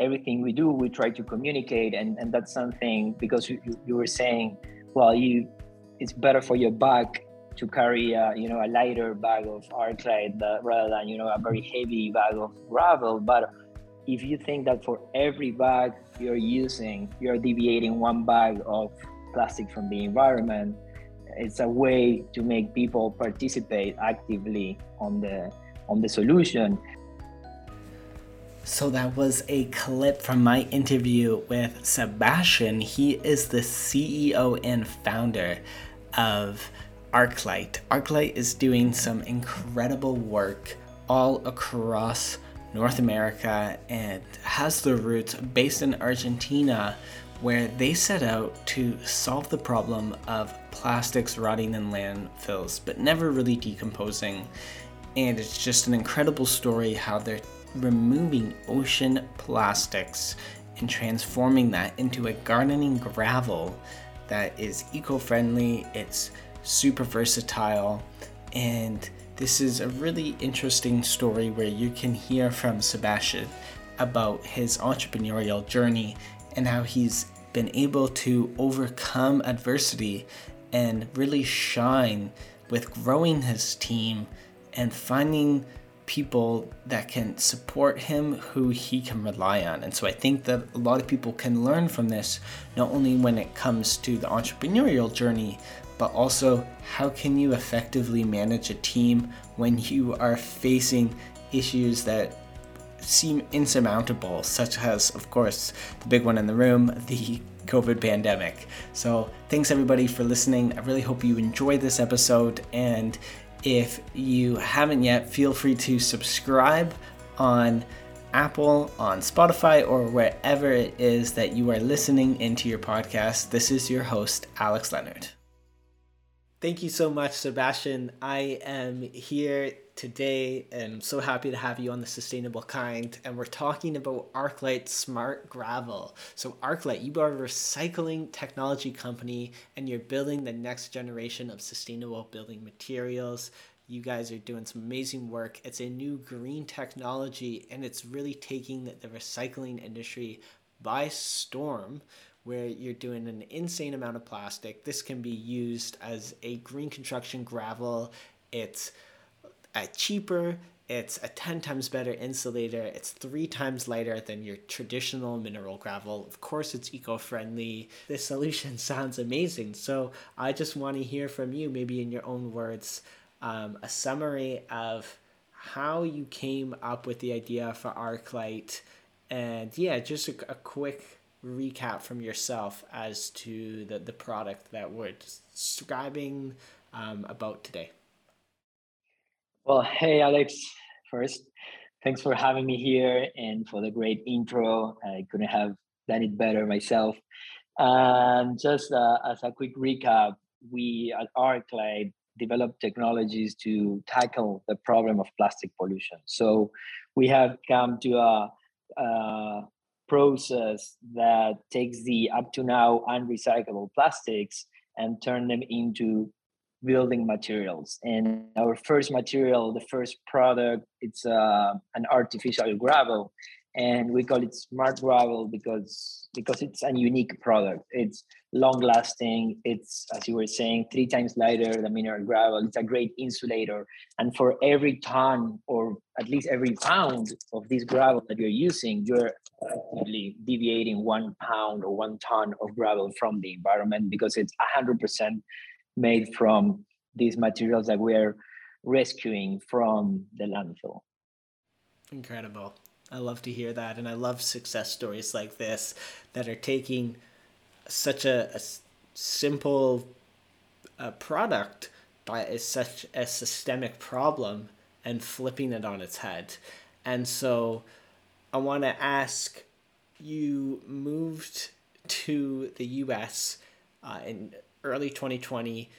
everything we do, we try to communicate, and, and that's something because you, you were saying, well, you it's better for your back to carry a, you know a lighter bag of Arqlite rather than you know a very heavy bag of gravel. But if you think that for every bag you're using, you're deviating one bag of plastic from the environment, it's a way to make people participate actively on the on the solution. So that was a clip from my interview with Sebastian. He is the CEO and founder of Arqlite. Arqlite is doing some incredible work all across North America and has their roots based in Argentina, where they set out to solve the problem of plastics rotting in landfills but never really decomposing. And it's just an incredible story how they're removing ocean plastics and transforming that into a gardening gravel that is eco friendly, it's super versatile, and this is a really interesting story where you can hear from Sebastian about his entrepreneurial journey and how he's been able to overcome adversity and really shine with growing his team and finding people that can support him who he can rely on. And so I think that a lot of people can learn from this, not only when it comes to the entrepreneurial journey, but also how can you effectively manage a team when you are facing issues that seem insurmountable, such as, of course, the big one in the room, the COVID pandemic. So, thanks everybody for listening. I really hope you enjoyed this episode. And if you haven't yet, feel free to subscribe on Apple, on Spotify, or wherever it is that you are listening into your podcast. This is your host, Alex Leonard. Thank you so much, Sebastian. I am here today and I'm so happy to have you on the Sustainable Kind. And we're talking about Arqlite Smart Gravel. So, Arqlite, you are a recycling technology company and you're building the next generation of sustainable building materials. You guys are doing some amazing work. It's a new green technology and it's really taking the, recycling industry by storm where you're doing an insane amount of plastic. This can be used as a green construction gravel. It's cheaper, it's a 10 times better insulator, it's three times lighter than your traditional mineral gravel. Of course, it's eco friendly. This solution sounds amazing. So, I just want to hear from you, maybe in your own words, um, a summary of how you came up with the idea for Arqlite. And yeah, just a, a quick recap from yourself as to the, the product that we're describing um, about today. Well, hey, Alex. First, thanks for having me here and for the great intro. I couldn't have done it better myself. And just uh, as a quick recap, we at Arqlite developed technologies to tackle the problem of plastic pollution. So we have come to a, a process that takes the up to now unrecyclable plastics and turn them into building materials. And our first material the first product it's uh, an artificial gravel. And we call it smart gravel because because it's a unique product. It's long lasting it's as you were saying three times lighter than mineral gravel. It's a great insulator. And for every ton or at least every pound of this gravel that you're using you're actively deviating one pound or one ton of gravel from the environment because it's 100% made from these materials that we're rescuing from the landfill incredible I love to hear that, and I love success stories like this that are taking such a, a simple uh, product that is such a systemic problem and flipping it on its head. And so, I want to ask you moved to the U.S. Uh, in early 2020.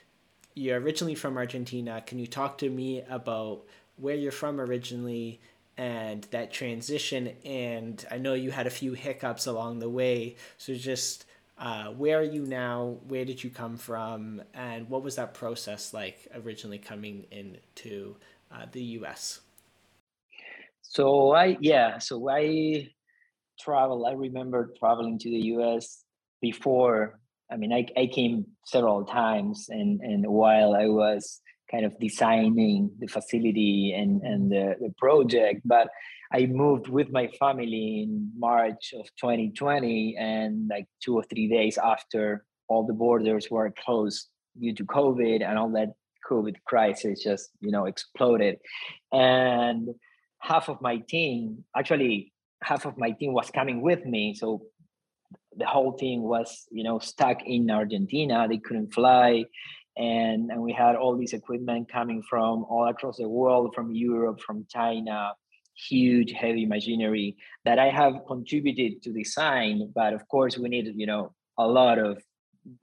You're originally from Argentina. Can you talk to me about where you're from originally? and that transition. And I know you had a few hiccups along the way. So just uh, where are you now? Where did you come from? And what was that process like originally coming into uh, the US? So I yeah, so I travel, I remember traveling to the US before. I mean, I, I came several times, and, and while I was kind of designing the facility and, and the, the project, but I moved with my family in March of 2020, and like two or three days after all the borders were closed due to COVID and all that COVID crisis just you know exploded, and half of my team, actually half of my team was coming with me, so the whole team was you know stuck in Argentina. They couldn't fly. And, and we had all this equipment coming from all across the world, from Europe, from China, huge heavy machinery that I have contributed to design. But of course, we needed, you know, a lot of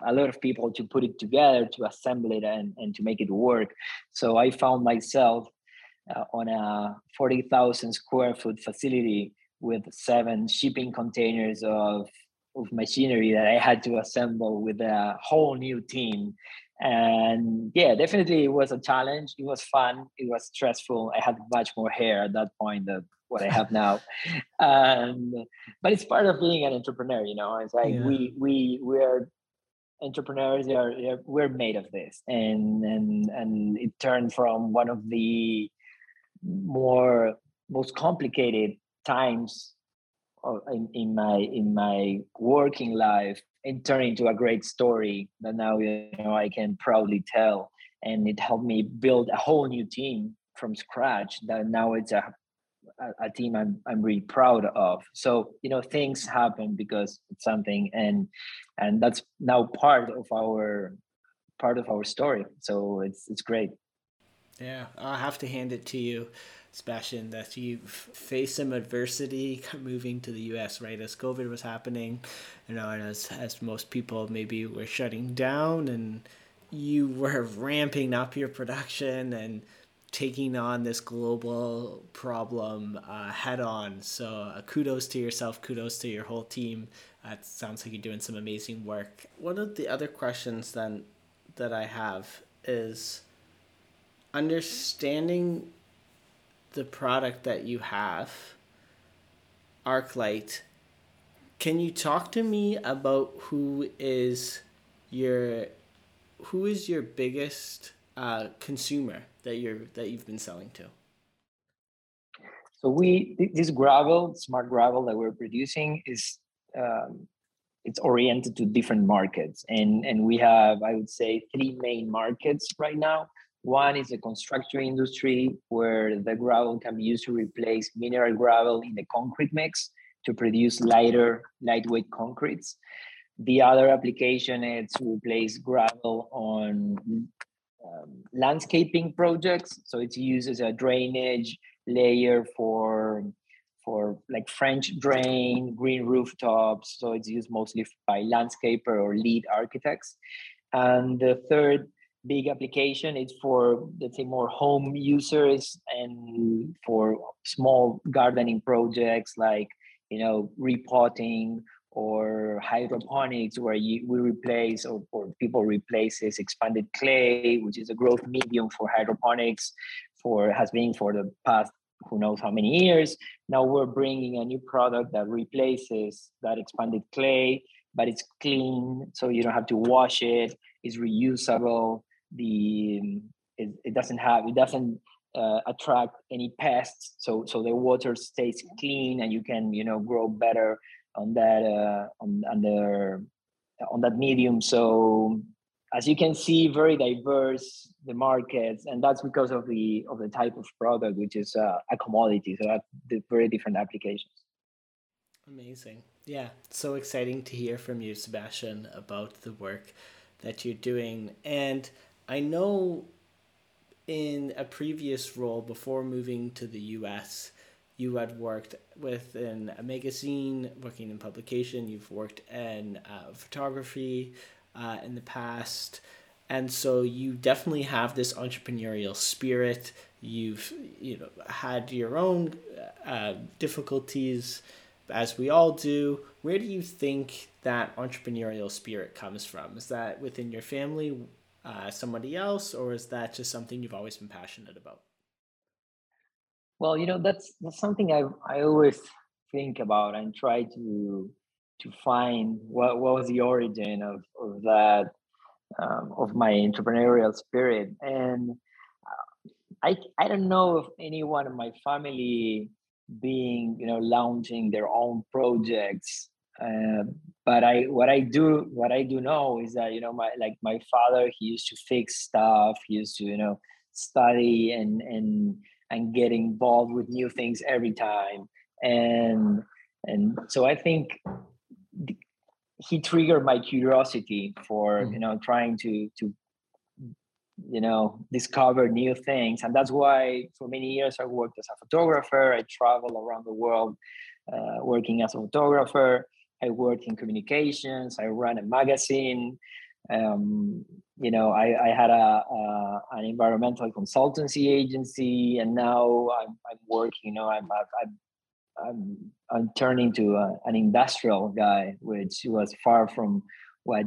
a lot of people to put it together, to assemble it, and, and to make it work. So I found myself uh, on a 40,000 square foot facility with seven shipping containers of, of machinery that I had to assemble with a whole new team. And yeah definitely it was a challenge. It was fun. It was stressful. I had much more hair at that point than what i have now. Um, but it's part of being an entrepreneur you know? It's like yeah. we we we're entrepreneurs. Are, are we're made of this. And and and it turned from one of the more most complicated times in, in my in my working life and turn into a great story that now you know I can proudly tell. And it helped me build a whole new team from scratch. That now it's a a, team I'm I'm really proud of. So you know things happen because it's something, and and that's now part of our part of our story. So it's it's great. Yeah, I have to hand it to you. Sebastian, that you faced some adversity moving to the U.S. right as COVID was happening, you know, and as as most people maybe were shutting down, and you were ramping up your production and taking on this global problem uh, head on. So uh, kudos to yourself, kudos to your whole team. Uh, it sounds like you're doing some amazing work. One of the other questions then that I have is understanding the product that you have, Arqlite, can you talk to me about who is your who is your biggest uh, consumer that you're that you've been selling to? So we this gravel, smart gravel that we're producing is um, it's oriented to different markets, and and we have I would say three main markets right now. One is the construction industry, where the gravel can be used to replace mineral gravel in the concrete mix to produce lighter, lightweight concretes. The other application is to replace gravel on um, landscaping projects. So it's used as a drainage layer for for like French drain, green rooftops. So it's used mostly by landscaper or lead architects. And the third big application. It's for let's say more home users and for small gardening projects like you know repotting or hydroponics where you we replace or, or people replaces expanded clay which is a growth medium for hydroponics for has been for the past who knows how many years. Now we're bringing a new product that replaces that expanded clay but it's clean so you don't have to wash it. It's reusable the it, it doesn't have it doesn't uh, attract any pests. So so the water stays clean and you can you know grow better on that uh, on, on the on that medium. So as you can see very diverse the markets and that's because of the of the type of product which is uh, a commodity. So very different applications. Amazing. Yeah so exciting to hear from you sebastian about the work that you're doing. And I know in a previous role before moving to the US, you had worked within a magazine, working in publication, you've worked in uh, photography uh, in the past. And so you definitely have this entrepreneurial spirit. You've you know had your own uh, difficulties, as we all do. Where do you think that entrepreneurial spirit comes from? Is that within your family? Uh, somebody else, or is that just something you've always been passionate about? Well, you know, that's that's something I I always think about and try to to find what, what was the origin of, of that um, of my entrepreneurial spirit and uh, I I don't know if anyone in my family being you know launching their own projects uh, but I what I do what I do know is that you know my like my father he used to fix stuff. He used to you know study and and and get involved with new things every time. And and so I think he triggered my curiosity for mm. you know trying to to you know discover new things. And that's why for many years i worked as a photographer. I traveled around the world uh, working as a photographer i worked in communications i ran a magazine um, you know i, I had a, a, an environmental consultancy agency and now i'm, I'm working you know i'm, I'm I'm, I'm turning to a, an industrial guy, which was far from what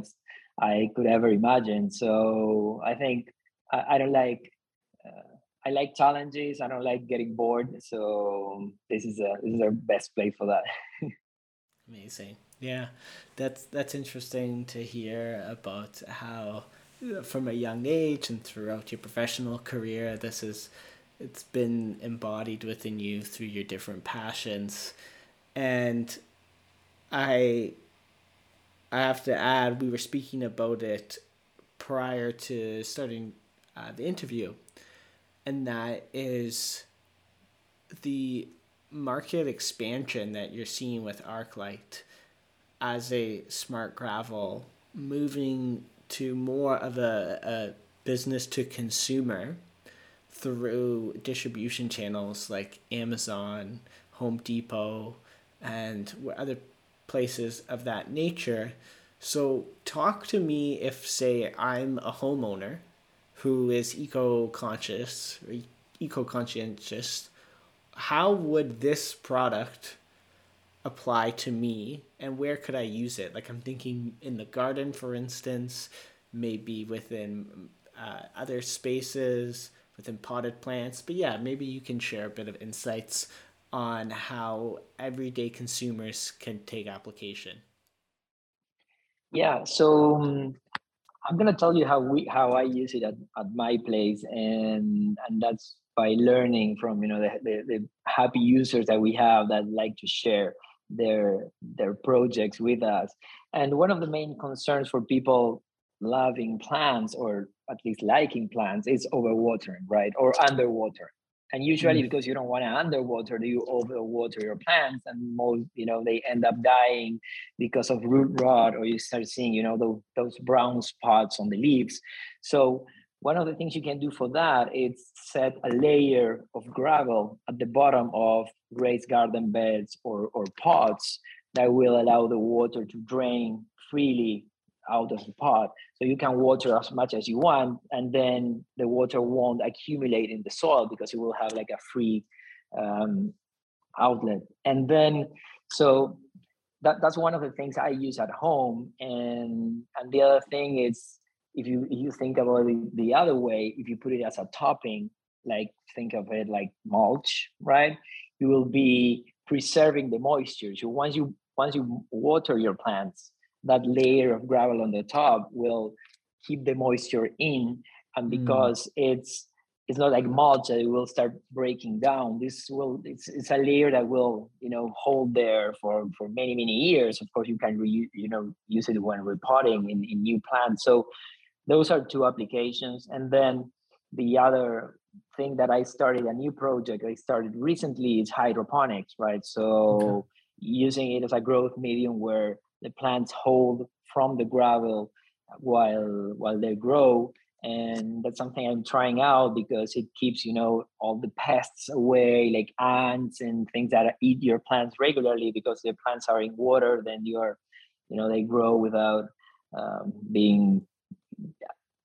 I could ever imagine. So I think I, I don't like uh, I like challenges. I don't like getting bored. So this is a this is our best play for that. Amazing. Yeah, that's that's interesting to hear about how from a young age and throughout your professional career this is it's been embodied within you through your different passions and i i have to add we were speaking about it prior to starting uh, the interview and that is the market expansion that you're seeing with Arqlite as a smart gravel moving to more of a, a business to consumer through distribution channels like Amazon, Home Depot, and other places of that nature. So, talk to me if, say, I'm a homeowner who is eco conscious eco conscientious. How would this product apply to me, and where could I use it? Like, I'm thinking in the garden, for instance, maybe within uh, other spaces within potted plants. But yeah, maybe you can share a bit of insights on how everyday consumers can take application. Yeah, so um, I'm gonna tell you how we how I use it at, at my place, and and that's by learning from you know the, the, the happy users that we have that like to share their their projects with us. And one of the main concerns for people loving plants or at least liking plants is overwatering, right? Or underwater. And usually mm. because you don't want to underwater, you overwater your plants and most, you know, they end up dying because of root rot or you start seeing, you know, those, those brown spots on the leaves. So one of the things you can do for that is set a layer of gravel at the bottom of raised garden beds or, or pots that will allow the water to drain freely out of the pot. So you can water as much as you want, and then the water won't accumulate in the soil because it will have like a free um, outlet. And then, so that, that's one of the things I use at home. And and the other thing is, if you if you think about it the other way, if you put it as a topping, like think of it like mulch, right? You will be preserving the moisture. So once you once you water your plants, that layer of gravel on the top will keep the moisture in and mm. because mm. it's it's not like mulch that it will start breaking down this will it's, it's a layer that will you know hold there for for many many years of course you can re, you know use it when repotting in, in new plants so those are two applications. And then the other thing that i started a new project i started recently is hydroponics right? So okay. using it as a growth medium where the plants hold from the gravel while while they grow. And that's something i'm trying out because it keeps you know all the pests away like ants and things that eat your plants regularly because the plants are in water then you're you know they grow without um, being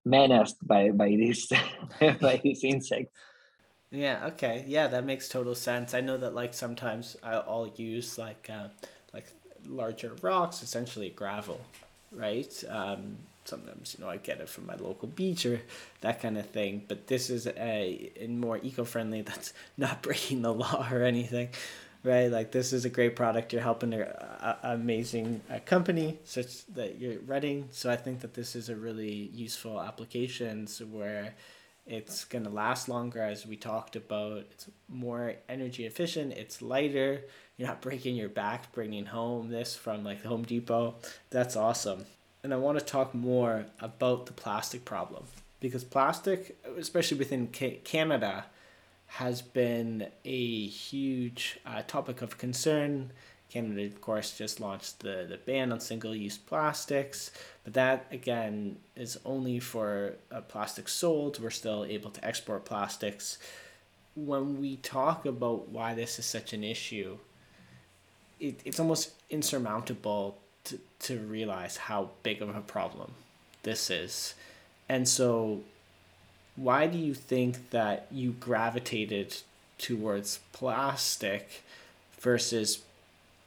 menaced by by these by these insects yeah okay yeah that makes total sense i know that like sometimes i'll use like uh, like larger rocks, essentially gravel, right? Um, sometimes you know I get it from my local beach or that kind of thing. But this is a, a more eco friendly. That's not breaking the law or anything. Right? Like this is a great product. You're helping an amazing uh, company such that you're running. So I think that this is a really useful applications where it's going to last longer as we talked about. It's more energy efficient. It's lighter. You're not breaking your back bringing home this from like Home Depot. That's awesome. And I want to talk more about the plastic problem because plastic, especially within Canada, has been a huge uh, topic of concern. Canada, of course, just launched the, the ban on single use plastics, but that again is only for uh, plastics sold. We're still able to export plastics. When we talk about why this is such an issue, it, it's almost insurmountable to, to realize how big of a problem this is. And so why do you think that you gravitated towards plastic versus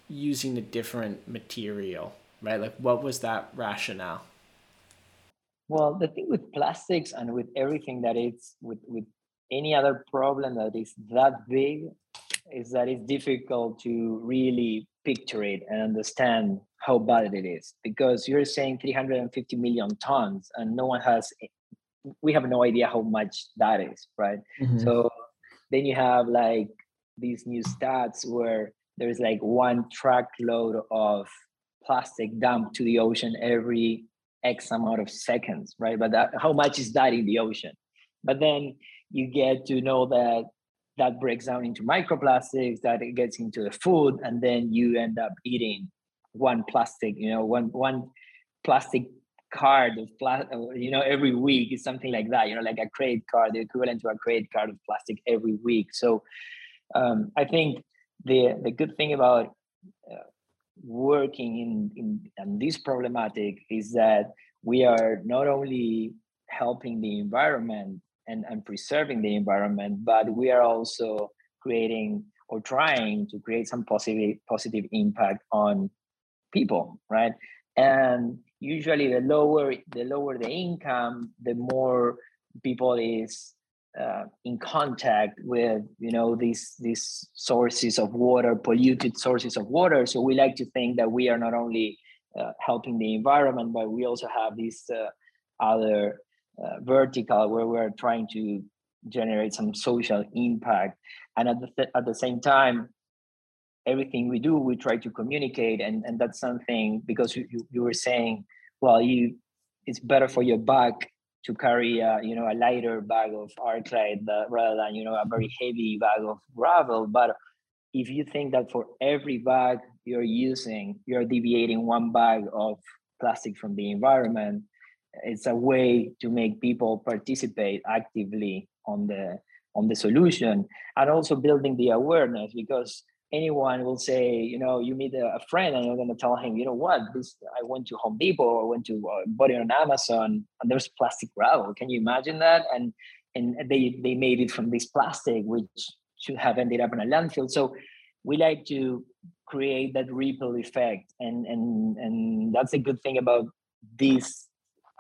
using a different material right? Like what was that rationale? Well the thing with plastics and with everything that it's with with any other problem that is that big is that it's difficult to really picture it and understand how bad it is. Because you're saying 350 million tons and no one has we have no idea how much that is, right? Mm-hmm. So then you have like these new stats where there's like one truckload of plastic dumped to the ocean every X amount of seconds, right? But that, how much is that in the ocean? But then you get to know that that breaks down into microplastics, that it gets into the food, and then you end up eating one plastic, you know, one one plastic card of plastic, you know, every week is something like that, you know, like a credit card, the equivalent to a credit card of plastic every week. So um, I think the the good thing about uh, working in, in in this problematic is that we are not only helping the environment and, and preserving the environment, but we are also creating or trying to create some positive positive impact on people, right? And usually the lower the lower the income the more people is uh, in contact with you know these these sources of water polluted sources of water. So we like to think that we are not only uh, helping the environment but we also have this uh, other uh, vertical where we're trying to generate some social impact. And at the, th- at the same time everything we do we try to communicate and and that's something because you, you, were saying well you it's better for your back to carry a, you know a lighter bag of Arqlite uh, rather than you know a very heavy bag of gravel. But if you think that for every bag you're using you're deviating one bag of plastic from the environment it's a way to make people participate actively on the on the solution. And also building the awareness because anyone will say, you know, you meet a, friend and you're going to tell him, you know what, this I went to Home Depot or went to uh, bought it on Amazon and there's plastic gravel. Can you imagine that? And and they they made it from this plastic, which should have ended up in a landfill. So we like to create that ripple effect, and and and that's a good thing about this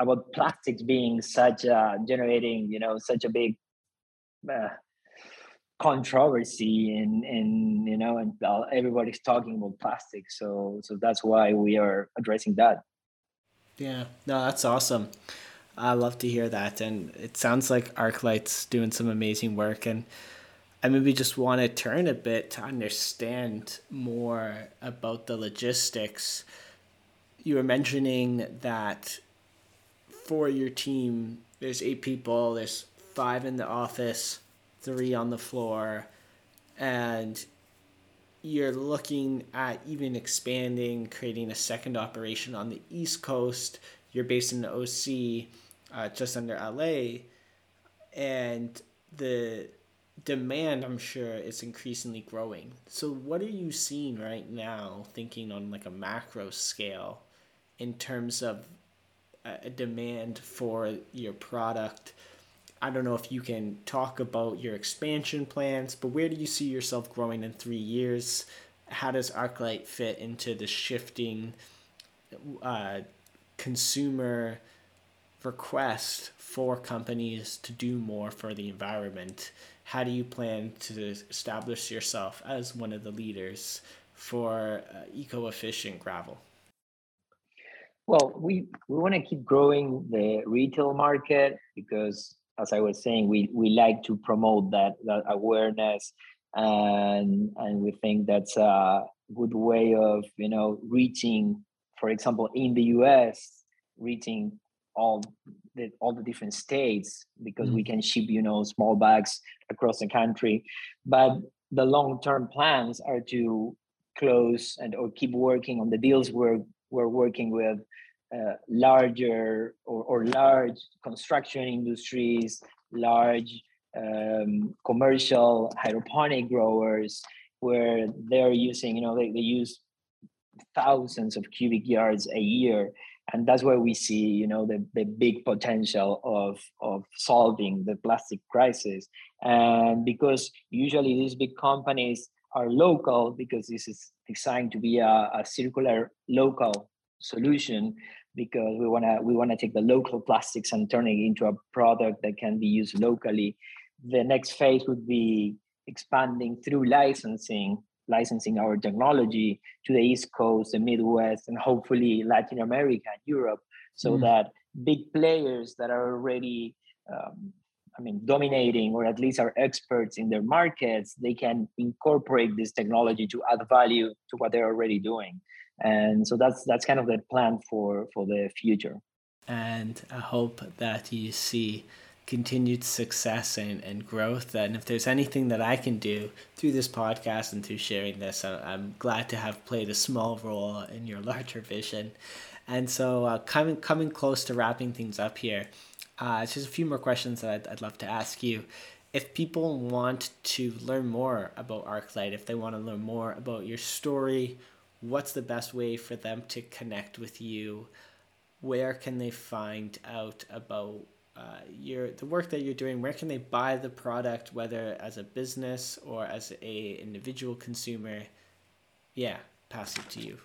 about plastics being such a generating, you know, such a big uh, controversy and and you know and uh, everybody's talking about plastic. So so that's why we are addressing that. Yeah. No that's awesome. I love to hear that. And it sounds like Arqlite's doing some amazing work. And i maybe just want to turn a bit to understand more about the logistics. You were mentioning that for your team there's eight people there's five in the office three on the floor, and you're looking at even expanding, creating a second operation on the East Coast. You're based in the OC, uh, just under LA, and the demand, I'm sure, is increasingly growing. So, what are you seeing right now, thinking on like a macro scale, in terms of a demand for your product? I don't know if you can talk about your expansion plans, but where do you see yourself growing in three years? How does Arqlite fit into the shifting uh, consumer request for companies to do more for the environment, how do you plan to establish yourself as one of the leaders for uh, eco-efficient gravel? Well, we, we want to keep growing the retail market because, as I was saying, we, we like to promote that, that awareness, and and we think that's a good way of you know reaching, for example, in the U.S., reaching all the all the different states because mm. we can ship you know small bags across the country, but the long term plans are to close and or keep working on the deals we're we're working with uh, larger or, or large construction industries, large um, commercial hydroponic growers, where they're using, you know, they, they use thousands of cubic yards a year. And that's where we see, you know, the, the big potential of, of solving the plastic crisis. And because usually these big companies are local because this is designed to be a, a circular local solution because we want to we want to take the local plastics and turn it into a product that can be used locally the next phase would be expanding through licensing licensing our technology to the east coast the midwest and hopefully latin america and europe so mm. that big players that are already um, I mean, dominating or at least are experts in their markets, they can incorporate this technology to add value to what they're already doing. And so that's that's kind of the plan for for the future. And I hope that you see continued success and, and growth. And if there's anything that I can do through this podcast and through sharing this, I'm glad to have played a small role in your larger vision. And so, uh, coming coming close to wrapping things up here, uh, it's just a few more questions that I'd, I'd love to ask you. If people want to learn more about Arqlite, if they want to learn more about your story, what's the best way for them to connect with you? Where can they find out about uh, your the work that you're doing? Where can they buy the product, whether as a business or as a individual consumer? Yeah, pass it to you.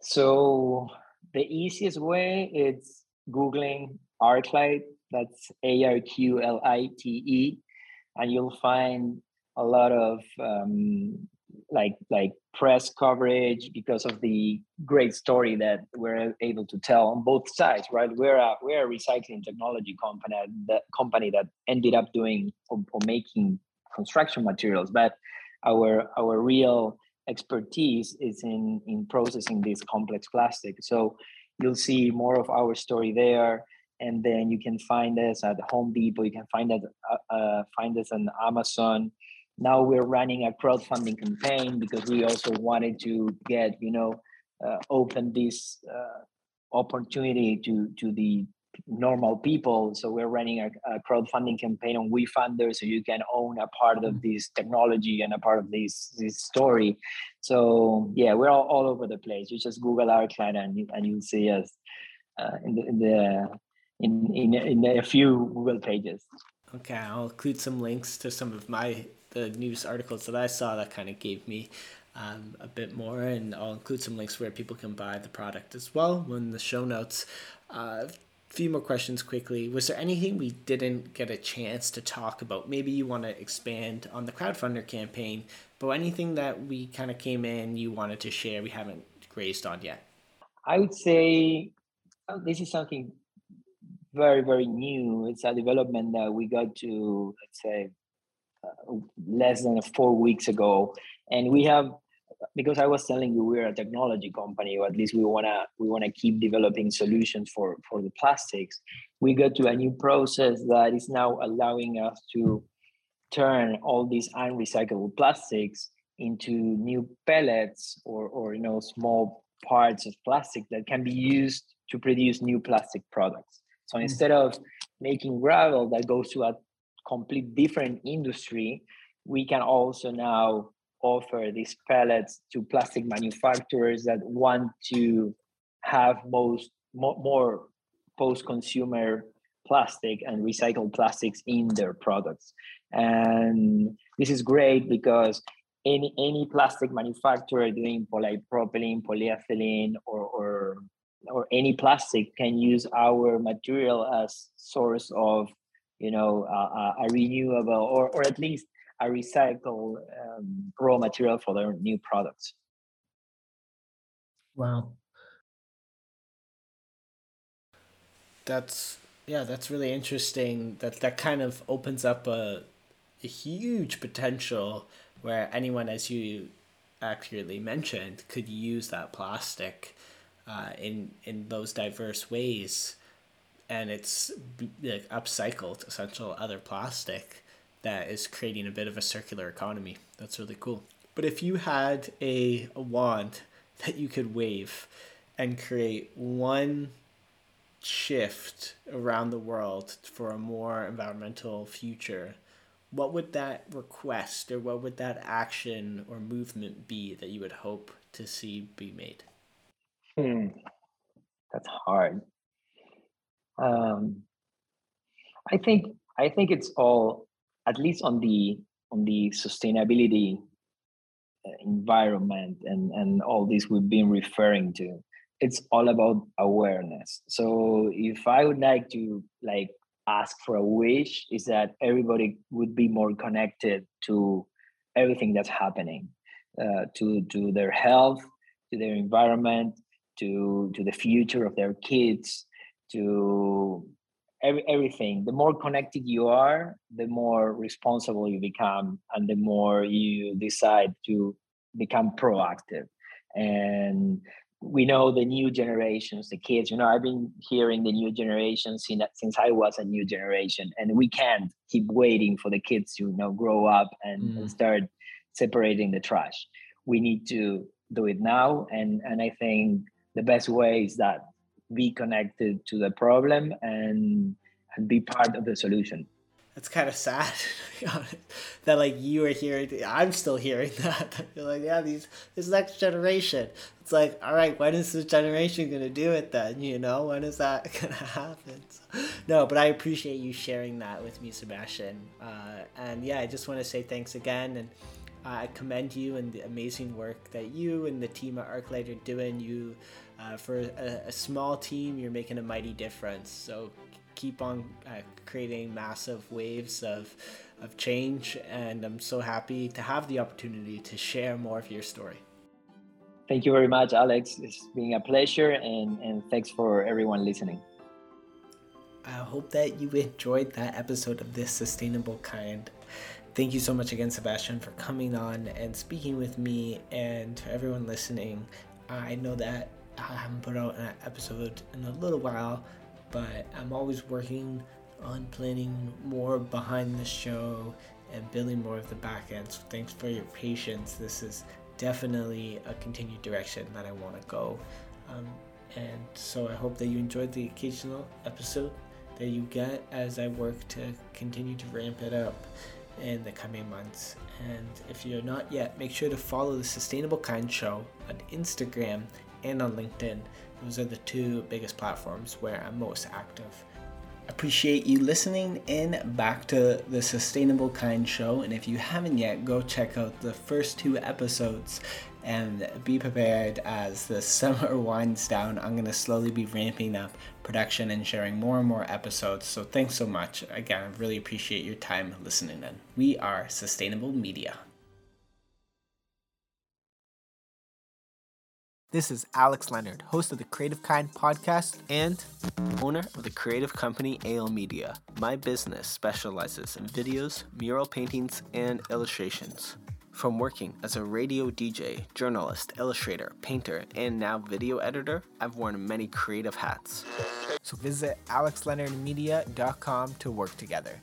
So the easiest way is googling Arqlite. That's A R Q L I T E, and you'll find a lot of um, like like press coverage because of the great story that we're able to tell on both sides right? We're a we're a recycling technology company that company that ended up doing or, or making construction materials but our our real expertise is in in processing this complex plastic. So you'll see more of our story there and then you can find us at home depot you can find us uh, uh, find us on amazon now we're running a crowdfunding campaign because we also wanted to get you know uh, open this uh, opportunity to to the normal people. So we're running a, a, crowdfunding campaign on WeFunder so you can own a part of mm. this technology and a part of this this story. So yeah we're all, all over the place. You just google Arqlite and, you, and you'll see us uh, in the in the in, in in a few google pages. Okay i'll include some links to some of my the news articles that I saw that kind of gave me um, a bit more, and I'll include some links where people can buy the product as well in the show notes. Uh, a few more questions quickly. Was there anything we didn't get a chance to talk about? Maybe you want to expand on the crowdfunder campaign, but anything that we kind of came in you wanted to share we haven't grazed on yet? I would say oh, this is something very very new. It's a development that we got to let's say uh, less than four weeks ago, and we have because I was telling you we're a technology company, or at least we wanna we wanna keep developing solutions for for the plastics. We got to a new process that is now allowing us to turn all these unrecyclable plastics into new pellets or or you know small parts of plastic that can be used to produce new plastic products. So mm. instead of making gravel that goes to a complete different industry, we can also now offer these pellets to plastic manufacturers that want to have most more, more post-consumer plastic and recycled plastics in their products. And this is great because any any plastic manufacturer doing polypropylene, polyethylene, or, or or any plastic can use our material as source of you know uh, a renewable or, or at least a recycled um, raw material for their new products. Wow. That's yeah that's really interesting. That that kind of opens up a, a huge potential where anyone as you accurately mentioned could use that plastic uh, in in those diverse ways, and it's like upcycled essential other plastic that is creating a bit of a circular economy. That's really cool. But if you had a, a wand that you could wave and create one shift around the world for a more environmental future, what would that request or what would that action or movement be that you would hope to see be made? Hmm. That's hard. Um, I think I think it's all at least on the on the sustainability uh, environment and and all this we've been referring to it's all about awareness. So if i would like to like ask for a wish is that everybody would be more connected to everything that's happening uh, to to their health to their environment to to the future of their kids to every, everything. The more connected you are the more responsible you become and the more you decide to become proactive. And we know the new generations the kids you know i've been hearing the new generations since, since i was a new generation and we can't keep waiting for the kids to you know grow up and, mm. and start separating the trash. We need to do it now and and i think the best way is that be connected to the problem and and be part of the solution. That's kind of sad that like you are hearing i'm still hearing that. You're like yeah these this next generation. It's like all right when is this generation gonna do it then you know? When is that gonna happen? So, no but i appreciate you sharing that with me sebastian. Uh, and yeah i just want to say thanks again and I commend you and the amazing work that you and the team at Arqlite are doing. You, uh, for a, a, small team, you're making a mighty difference. So keep on uh, creating massive waves of, of change. And I'm so happy to have the opportunity to share more of your story. Thank you very much, Alex. It's been a pleasure, and, and thanks for everyone listening. I hope that you enjoyed that episode of This Sustainable Kind. Thank you so much again, Sebastian, for coming on and speaking with me and to everyone listening. I know that I haven't put out an episode in a little while, but I'm always working on planning more behind the show and building more of the back end. So thanks for your patience. This is definitely a continued direction that I want to go. Um, and so I hope that you enjoyed the occasional episode that you get as I work to continue to ramp it up in the coming months. And if you're not yet, make sure to follow the Sustainable Kind Show on Instagram and on LinkedIn. Those are the two biggest platforms where I'm most active. Appreciate you listening in back to the Sustainable Kind Show. And if you haven't yet, go check out the first two episodes and be prepared as the summer winds down. I'm going to slowly be ramping up production and sharing more and more episodes. So thanks so much. Again, I really appreciate your time listening in. We are Sustainable Media. This is Alex Leonard, host of the Creative Kind podcast and owner of the creative company AL Media. My business specializes in videos, mural paintings, and illustrations. From working as a radio DJ, journalist, illustrator, painter, and now video editor, I've worn many creative hats. So visit alexleonardmedia.com to work together.